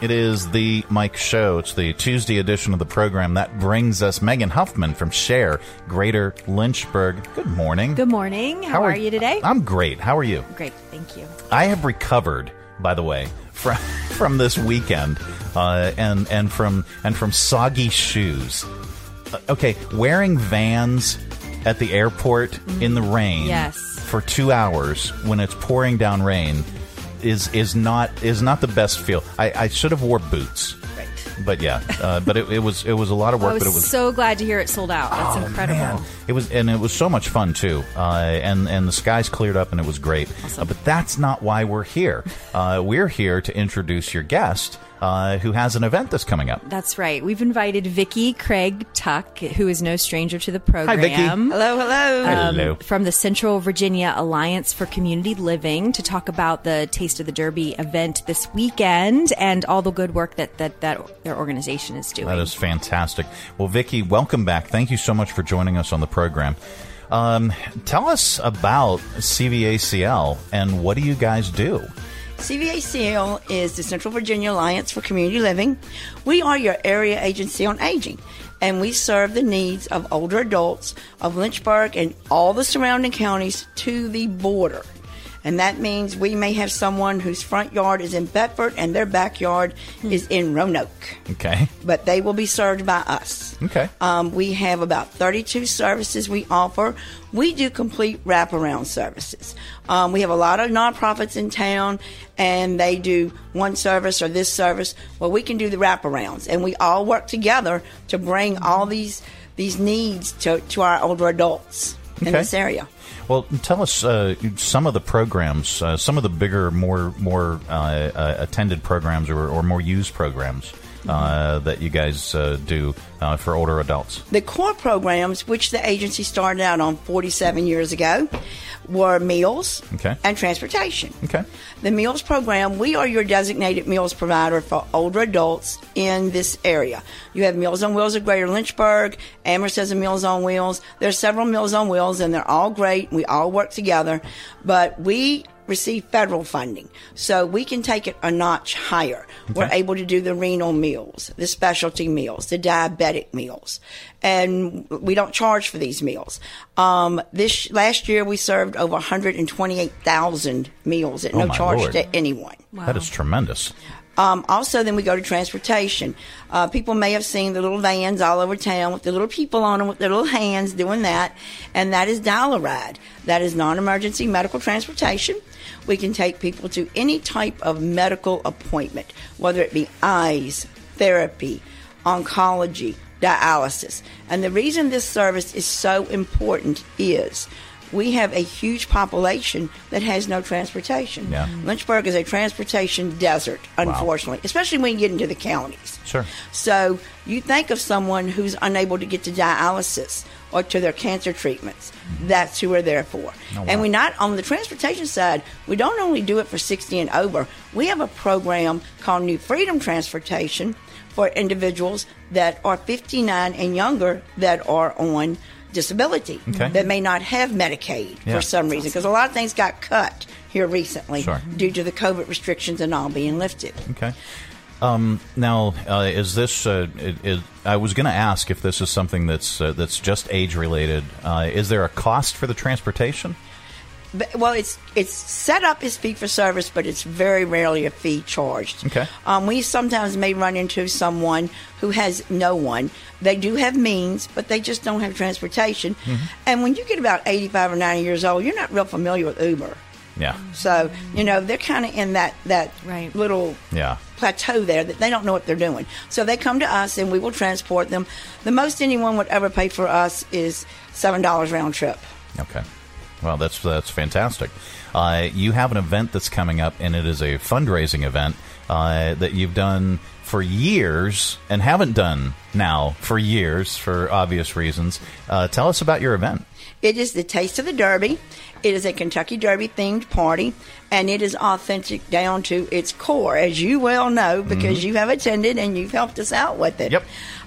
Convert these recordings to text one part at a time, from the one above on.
It is the Mike Show. It's the Tuesday edition of the program. That brings us Megan Huffman from Share, Greater Lynchburg. Good morning. Good morning. How, are, you today? I'm great. How are you? Great, thank you. I have recovered, by the way, from from this weekend, uh, and and from and from soggy shoes. Uh, okay, wearing Vans at the airport in the rain Yes. for two hours when it's pouring down rain is is not is not the best feel. I, I should have wore boots, Right. but yeah, uh, but it, it was it was a lot of work. I was, but it was so glad to hear it sold out. That's Oh, incredible. man. It was, and it was so much fun too. Uh, and and the skies cleared up, and it was great. Uh, but that's not why we're here. Uh, we're here to introduce your guest, uh, who has an event that's coming up. That's right. We've invited Vickie Craig Tuck, who is no stranger to the program. Vickie. Hello, hello. Hello. From the Central Virginia Alliance for Community Living to talk about the Taste of the Derby event this weekend and all the good work that that, that their organization is doing. That is fantastic. Well, Vickie, welcome back. Thank you so much for joining us on the program. Um, tell us about CVACL and what do you guys do? CVACL is the Central Virginia Alliance for Community Living. We are your area agency on aging, and we serve the needs of older adults of Lynchburg and all the surrounding counties to the border. And that means we may have someone whose front yard is in Bedford and their backyard is in Roanoke. Okay. But they will be served by us. Okay. Um, we have about 32 services we offer. We do complete wraparound services. Um, we have a lot of nonprofits in town, and they do one service or this service. Well, we can do the wraparounds, and we all work together to bring all these these needs to, to our older adults in Okay. this area. Well, tell us uh, some of the programs, uh, some of the bigger, more more uh, uh, attended programs or, or more used programs uh, that you guys uh, do uh, for older adults. The core programs, which the agency started out on 47 years ago, were meals Okay. and transportation. Okay. The meals program, we are your designated meals provider for older adults in this area. You have Meals on Wheels of Greater Lynchburg, Amherst has a Meals on Wheels. There's several Meals on Wheels and they're all great. We all work together, but we receive federal funding. So we can take it a notch higher. We're able to do the renal meals, the specialty meals, the diabetic meals, and we don't charge for these meals. Um, this last year we served over 128,000 meals at Oh, no charge Lord. to anyone. That is tremendous. Um, also, then we go to transportation. Uh, people may have seen the little vans all over town with the little people on them with their little hands doing that, and that is Dial-A-Ride. That is non-emergency medical transportation. We can take people to any type of medical appointment, whether it be eyes, therapy, oncology, dialysis. And the reason this service is so important is we have a huge population that has no transportation. Yeah. Lynchburg is a transportation desert, unfortunately, especially when you get into the counties. Sure. So you think of someone who's unable to get to dialysis or to their cancer treatments. Mm-hmm. That's who we're there for. Oh, wow. And we not on the transportation side, we don't only do it for 60 and over. We have a program called New Freedom Transportation for individuals that are 59 and younger that are on disability Okay. that may not have Medicaid Yeah. for some reason because a lot of things got cut here recently Sure. due to the COVID restrictions and all being lifted. Okay. Um, now, uh, is this? Uh, I was going to ask if this is something that's uh, that's just age related. Uh, is there a cost for the transportation? But, well, it's it's set up as fee for service, but it's very rarely a fee charged. Okay. Um, we sometimes may run into someone who has no one. They do have means, but they just don't have transportation. Mm-hmm. And when you get about eighty-five or ninety years old, you're not real familiar with Uber. Yeah. So you know they're kind of in that that Right. little Yeah. plateau there that they don't know what they're doing. So they come to us and we will transport them. The most anyone would ever pay for us is seven dollars round trip. Okay. Well, that's that's fantastic. Uh, you have an event that's coming up, and it is a fundraising event uh, that you've done for years and haven't done now for years for obvious reasons. Uh, tell us about your event. It is the Taste of the Derby. It is a Kentucky Derby themed party, and it is authentic down to its core, as you well know because you have attended and you've helped us out with it. Yep.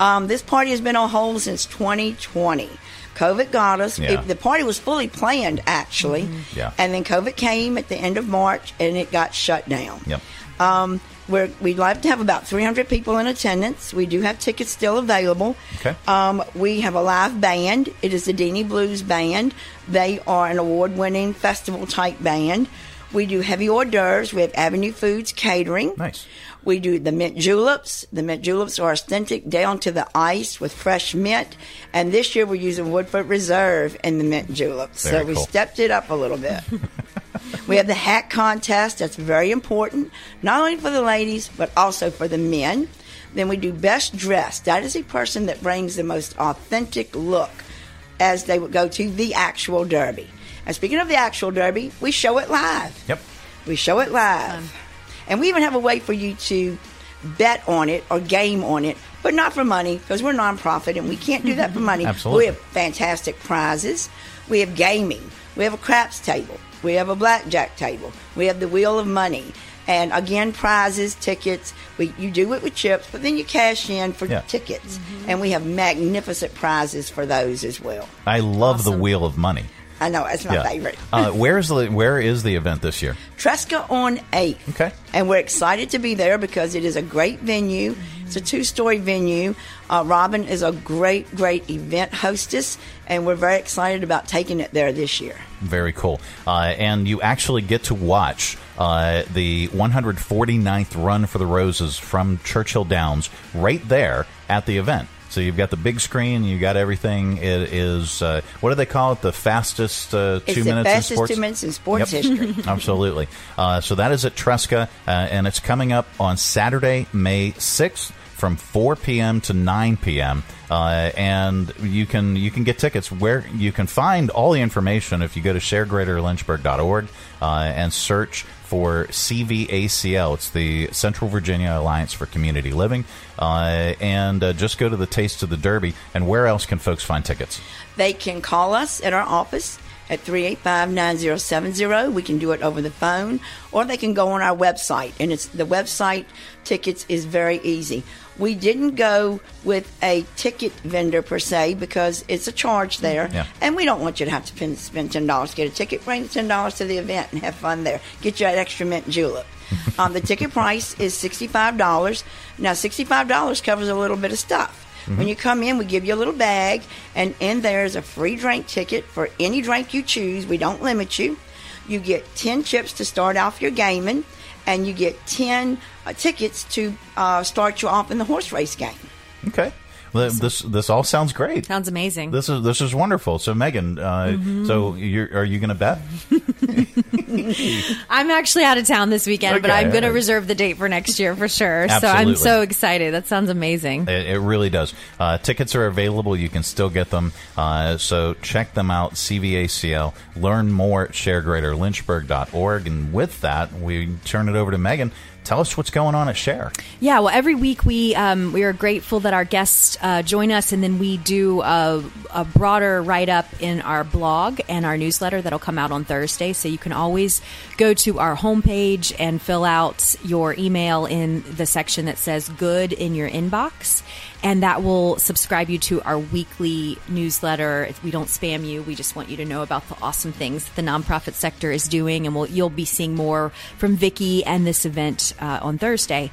Um, this party has been on hold since 2020. COVID got us. Yeah. It- the party was fully planned, actually. Yeah. And then COVID came at the end of March, and it got shut down. Yep. Um, we're, we'd like to have about 300 people in attendance. We do have tickets still available. Okay. Um, we have a live band. It is the Deanie Blues Band. They are an award winning festival type band. We do heavy hors d'oeuvres. We have Avenue Foods Catering. Nice. We do the mint juleps. The mint juleps are authentic down to the ice with fresh mint. And this year we're using Woodford Reserve in the mint juleps. Very so we cool. stepped it up a little bit. we have the hat contest. That's very important, not only for the ladies, but also for the men. Then we do best dressed. That is a person that brings the most authentic look as they would go to the actual derby. And speaking of the actual derby, we show it live. Yep. We show it live. Um, and we even have a way for you to bet on it or game on it, but not for money because we're nonprofit and we can't do that for mm-hmm. money. Absolutely. We have fantastic prizes. We have gaming. We have a craps table. We have a blackjack table. We have the wheel of money. And again, prizes, tickets. We, you do it with chips, but then you cash in for Yeah. tickets. Mm-hmm. And we have magnificent prizes for those as well. I love the Wheel of Money. I know, it's my favorite. uh, where is the Where is the event this year? Tresca on 8th. Okay. And we're excited to be there because it is a great venue. It's a two story venue. Uh, Robin is a great, great event hostess, and we're very excited about taking it there this year. Very cool. Uh, and you actually get to watch uh, the 149th Run for the Roses from Churchill Downs right there at the event. So you've got the big screen, you got everything. It is uh, what do they call it? The fastest uh, It's two the minutes fastest in sports. two minutes in sports Yep. history. Absolutely. Uh, so that is at Tresca, uh, and it's coming up on Saturday, May 6th from 4 p.m. to 9 p.m. Uh, and you can you can get tickets where you can find all the information if you go to sharegreaterlynchburg.org uh, and search for CVACL. It's the Central Virginia Alliance for Community Living. Uh, and uh, just go to the Taste of the Derby. And where else can folks find tickets? They can call us at our office at 385 9070. We can do it over the phone, or they can go on our website. And it's the website tickets is very easy. We didn't go with a ticket vendor per se because it's a charge there, Yeah. and we don't want you to have to spend, spend ten dollars to get a ticket. Bring the ten dollars to the event and have fun there. Get you that extra mint julep. um, the ticket price is sixty five dollars. Now, sixty five dollars covers a little bit of stuff. When you come in, we give you a little bag, and in there is a free drink ticket for any drink you choose. We don't limit you. You get 10 chips to start off your gaming, and you get 10 uh, tickets to uh, start you off in the horse race game. Okay. This this all sounds great. Sounds amazing. This is this is wonderful. So Megan, uh, Mm-hmm. so you're, are you going to bet? I'm actually out of town this weekend, but I'm going to right. reserve the date for next year for sure. So I'm so excited. That sounds amazing. It, it really does. Uh, tickets are available. You can still get them. Uh, so check them out. CVACL. Learn more at sharegreaterlynchburg.org. And with that, we turn it over to Megan. Tell us what's going on at Share. Yeah, well, every week we um, we are grateful that our guests uh, join us, and then we do a, a broader write up in our blog and our newsletter that'll come out on Thursday. So you can always go to our homepage and fill out your email in the section that says "Good" in your inbox, and that will subscribe you to our weekly newsletter. We don't spam you; we just want you to know about the awesome things that the nonprofit sector is doing, and we'll, you'll be seeing more from Vickie and this event uh, on Thursday.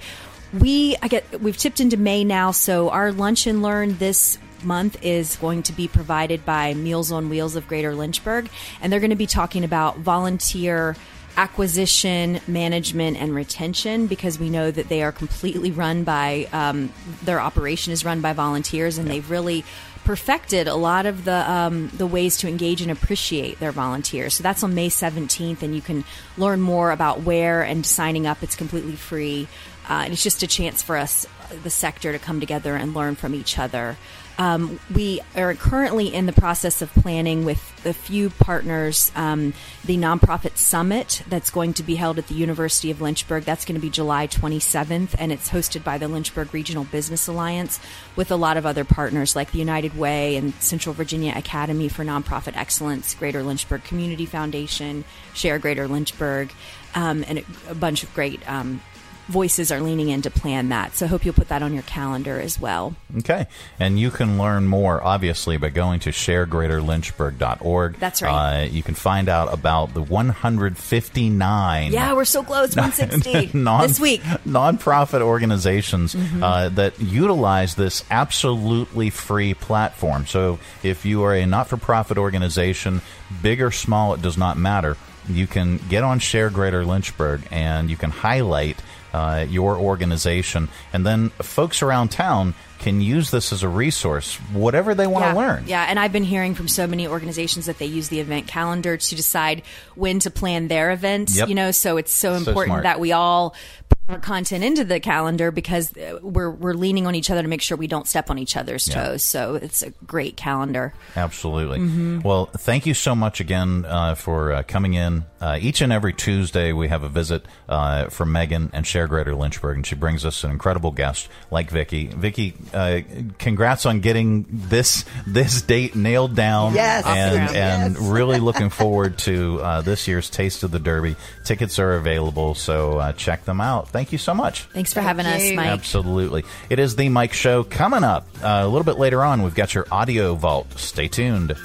We I get we've tipped into May now, so our lunch and learn this month is going to be provided by Meals on Wheels of Greater Lynchburg, and they're going to be talking about volunteer acquisition, management, and retention because we know that they are completely run by um, their operation is run by volunteers, and they've really perfected a lot of the um, the ways to engage and appreciate their volunteers. So that's on May 17th, and you can learn more about where and signing up. It's completely free, uh, and it's just a chance for us, the sector, to come together and learn from each other. Um, we are currently in the process of planning with a few partners um, the nonprofit summit that's going to be held at the University of Lynchburg. That's going to be July 27th, and it's hosted by the Lynchburg Regional Business Alliance with a lot of other partners like the United Way and Central Virginia Academy for Nonprofit Excellence, Greater Lynchburg Community Foundation, Share Greater Lynchburg, um, and a, bunch of great um, voices are leaning in to plan that. So I hope you'll put that on your calendar as well. Okay. And you can learn more, obviously, by going to sharegreaterlynchburg.org. That's right. Uh, you can find out about the 159. Yeah, we're so close. 160 non, this week. Nonprofit organizations uh, that utilize this absolutely free platform. So if you are a not for profit organization, big or small, it does not matter. You can get on Share Greater Lynchburg and you can highlight uh, your organization, and then folks around town can use this as a resource, whatever they want to yeah. learn. Yeah, and I've been hearing from so many organizations that they use the event calendar to decide when to plan their events. Yep. You know, so it's so So important smart. that we all our content into the calendar because uh, we're we're leaning on each other to make sure we don't step on each other's Yeah. toes. So it's a great calendar. Absolutely. Mm-hmm. Well, thank you so much again uh, for uh, coming in. Uh, each and every Tuesday, we have a visit uh, from Megan and Share Greater Lynchburg, and she brings us an incredible guest like Vickie. Vickie, uh, congrats on getting this this date nailed down. Yes. and Awesome. and Yes. really looking forward to uh, this year's Taste of the Derby. Tickets are available, so uh, check them out. Thank you so much. Thanks for having us. Mike. Absolutely. It is the Mike Show coming up. Uh, a little bit later on, we've got your audio vault. Stay tuned.